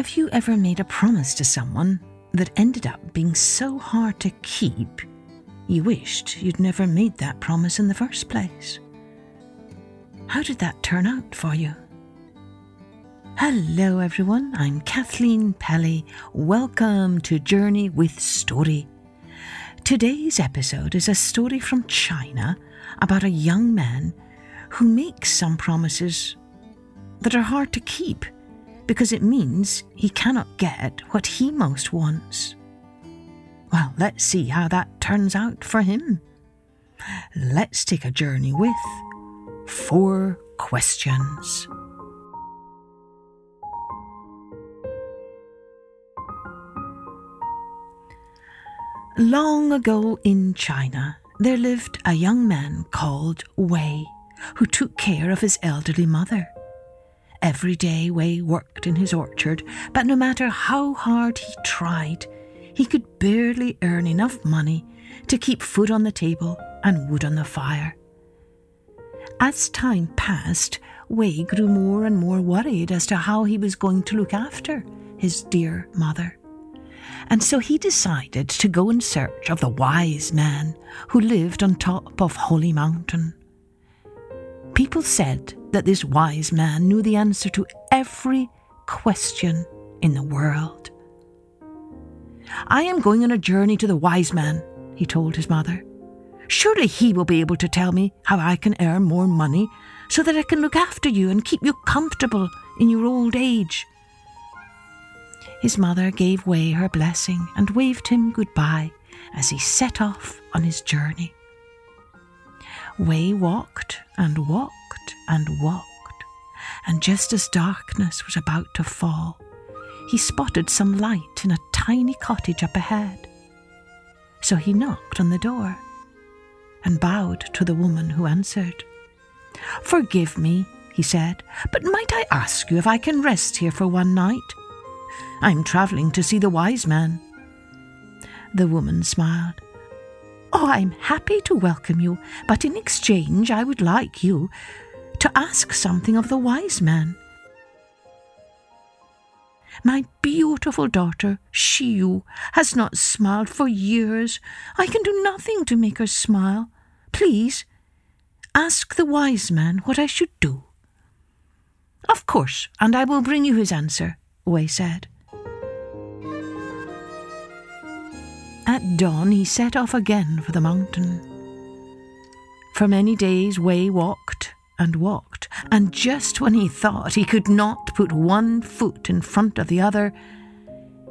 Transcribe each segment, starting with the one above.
Have you ever made a promise to someone that ended up being so hard to keep you wished you'd never made that promise in the first place? How did that turn out for you? Hello, everyone. I'm Kathleen Pelly. Welcome to Journey with Story. Today's episode is a story from China about a young man who makes some promises that are hard to keep because it means he cannot get what he most wants. Well, let's see how that turns out for him. Let's take a journey with four questions. Long ago in China, there lived a young man called Wei who took care of his elderly mother. Every day, Wei worked in his orchard, but no matter how hard he tried, he could barely earn enough money to keep food on the table and wood on the fire. As time passed, Wei grew more and more worried as to how he was going to look after his dear mother. And so he decided to go in search of the wise man who lived on top of Holy Mountain. People said that this wise man knew the answer to every question in the world. I am going on a journey to the wise man, he told his mother. Surely he will be able to tell me how I can earn more money so that I can look after you and keep you comfortable in your old age. His mother gave way her blessing and waved him goodbye as he set off on his journey. Wei walked and walked and walked, and just as darkness was about to fall, he spotted some light in a tiny cottage up ahead. So he knocked on the door and bowed to the woman who answered. Forgive me, he said, but might I ask you if I can rest here for one night? I'm travelling to see the wise man. The woman smiled. Oh, I'm happy to welcome you, but in exchange I would like you to ask something of the wise man. My beautiful daughter, Xiu, has not smiled for years. I can do nothing to make her smile. Please, ask the wise man what I should do. Of course, and I will bring you his answer, Wei said. At dawn, he set off again for the mountain. For many days, Wei walked and walked, and just when he thought he could not put one foot in front of the other,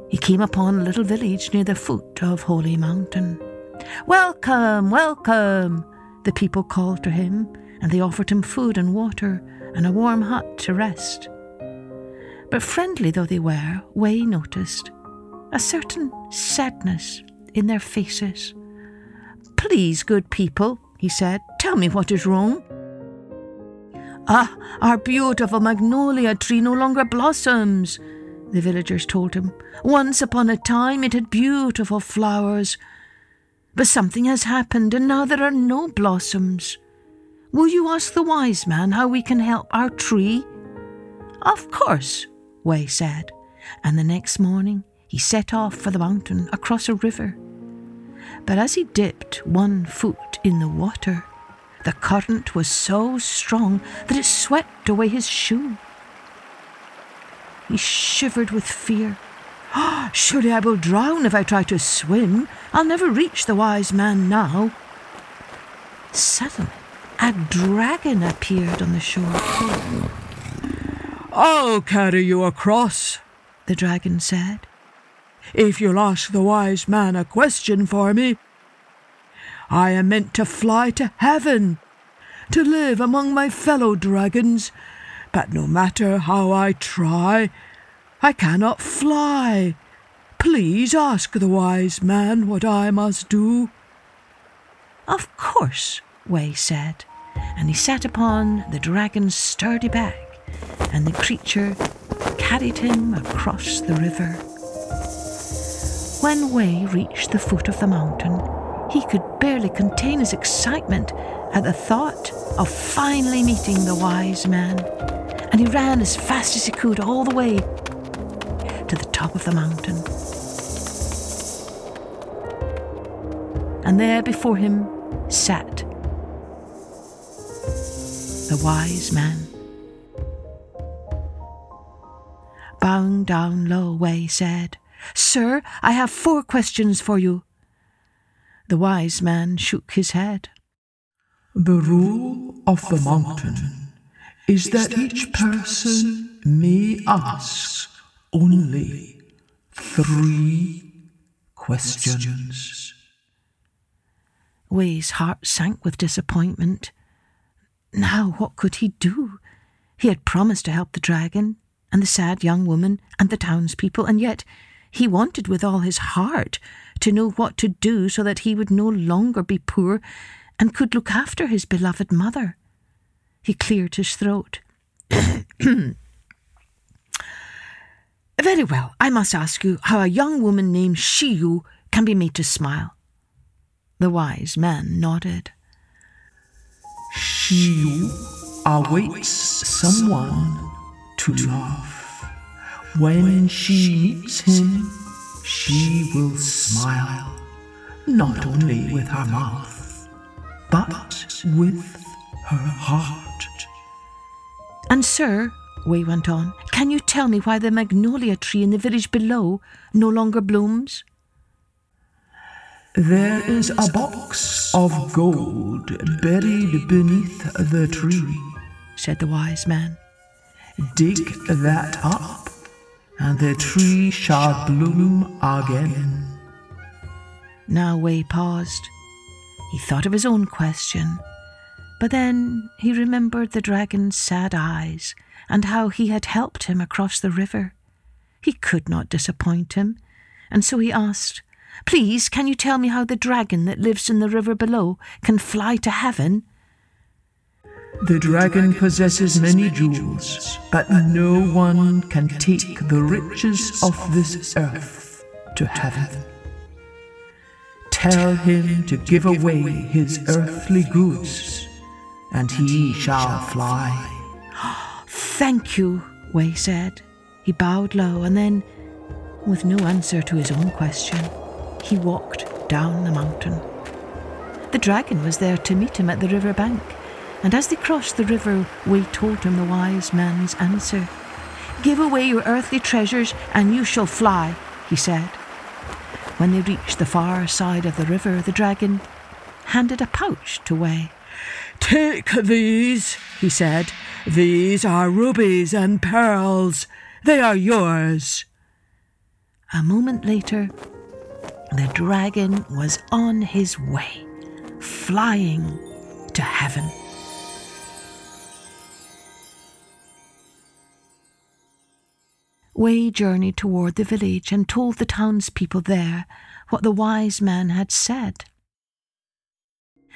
he came upon a little village near the foot of Holy Mountain. Welcome, welcome, the people called to him, and they offered him food and water and a warm hut to rest. But friendly though they were, Wei noticed a certain sadness in their faces. Please, good people, he said, tell me what is wrong. Ah, our beautiful magnolia tree no longer blossoms, the villagers told him. Once upon a time it had beautiful flowers. But something has happened, and now there are no blossoms. Will you ask the wise man how we can help our tree? Of course, Wei said, and the next morning he set off for the mountain across a river. But as he dipped one foot in the water, the current was so strong that it swept away his shoe. He shivered with fear. Oh, surely I will drown if I try to swim. I'll never reach the wise man now. Suddenly, a dragon appeared on the shore. I'll carry you across, the dragon said if you'll ask the wise man a question for me. I am meant to fly to heaven, to live among my fellow dragons, but no matter how I try, I cannot fly. Please ask the wise man what I must do. Of course, Wei said, and he sat upon the dragon's sturdy back, and the creature carried him across the river. When Wei reached the foot of the mountain, he could barely contain his excitement at the thought of finally meeting the wise man, and he ran as fast as he could all the way. to the top of the mountain. And there before him sat the wise man. Bowing down low, Wei said, Sir, I have four questions for you. The wise man shook his head. The rule of the mountain is that each person may ask only three questions. Wei's heart sank with disappointment. Now what could he do? He had promised to help the dragon, and the sad young woman, and the townspeople, and yet he wanted with all his heart to know what to do so that he would no longer be poor and could look after his beloved mother. He cleared his throat. Very well, I must ask you how a young woman named Shiyu can be made to smile. The wise man nodded. Shiyu awaits someone to love. When she meets him, she will smile, not only with her mouth, but with her heart. And, sir, Wei went on, can you tell me why the magnolia tree in the village below no longer blooms? There is a box of gold buried beneath the tree, said the wise man. Dig that up, and the tree shall bloom again. Now Wei paused. He thought of his own question, but then he remembered the dragon's sad eyes and how he had helped him across the river. He could not disappoint him, and so he asked, Please, can you tell me how the dragon that lives in the river below can fly to heaven? The dragon possesses many jewels, but no one can take the riches of this earth to heaven. Tell him to give away his earthly goods, and he shall fly. Thank you, Wei said. He bowed low, and then, with no answer to his own question, he walked down the mountain. The dragon was there to meet him at the river bank and as they crossed the river, Wei told him the wise man's answer. Give away your earthly treasures, and you shall fly, he said. When they reached the far side of the river, the dragon handed a pouch to Wei. Take these, he said. These are rubies and pearls. They are yours. A moment later, the dragon was on his way, flying to heaven. Wei journeyed toward the village and told the townspeople there what the wise man had said.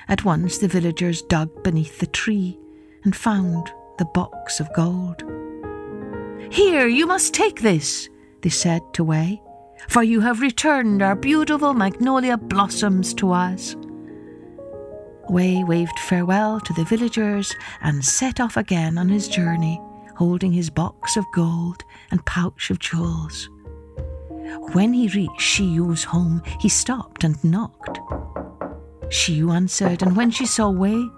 At once the villagers dug beneath the tree and found the box of gold. Here, you must take this, they said to Wei, for you have returned our beautiful magnolia blossoms to us. Wei waved farewell to the villagers and set off again on his journey holding his box of gold and pouch of jewels. When he reached Shiyu's home, he stopped and knocked. Shiyu answered, and when she saw Wei,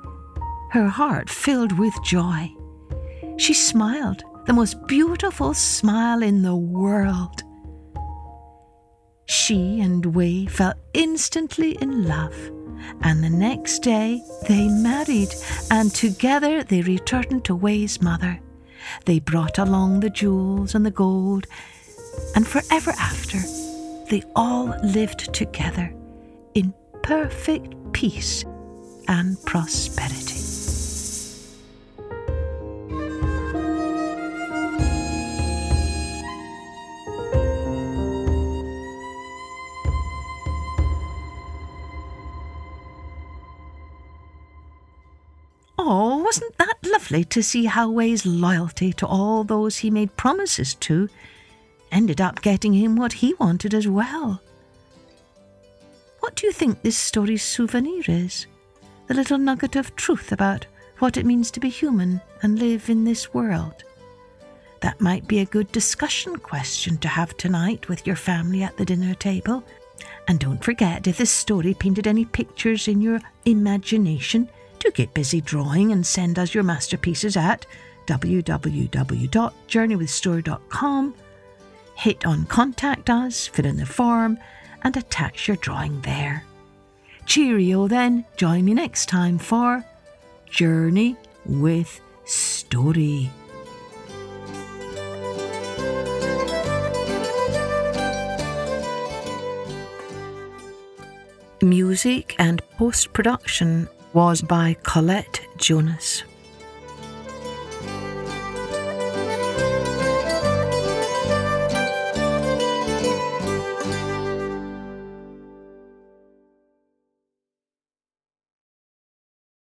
her heart filled with joy. She smiled, the most beautiful smile in the world. She and Wei fell instantly in love, and the next day they married, and together they returned to Wei's mother. They brought along the jewels and the gold, and forever after, they all lived together in perfect peace and prosperity. Oh, wasn't that lovely to see how Wei's loyalty to all those he made promises to ended up getting him what he wanted as well? What do you think this story's souvenir is? The little nugget of truth about what it means to be human and live in this world. That might be a good discussion question to have tonight with your family at the dinner table. And don't forget, if this story painted any pictures in your imagination, get busy drawing and send us your masterpieces at www.journeywithstory.com. Hit on Contact Us, fill in the form, and attach your drawing there. Cheerio then, join me next time for Journey with Story. Music and post production was by Colette Jonas.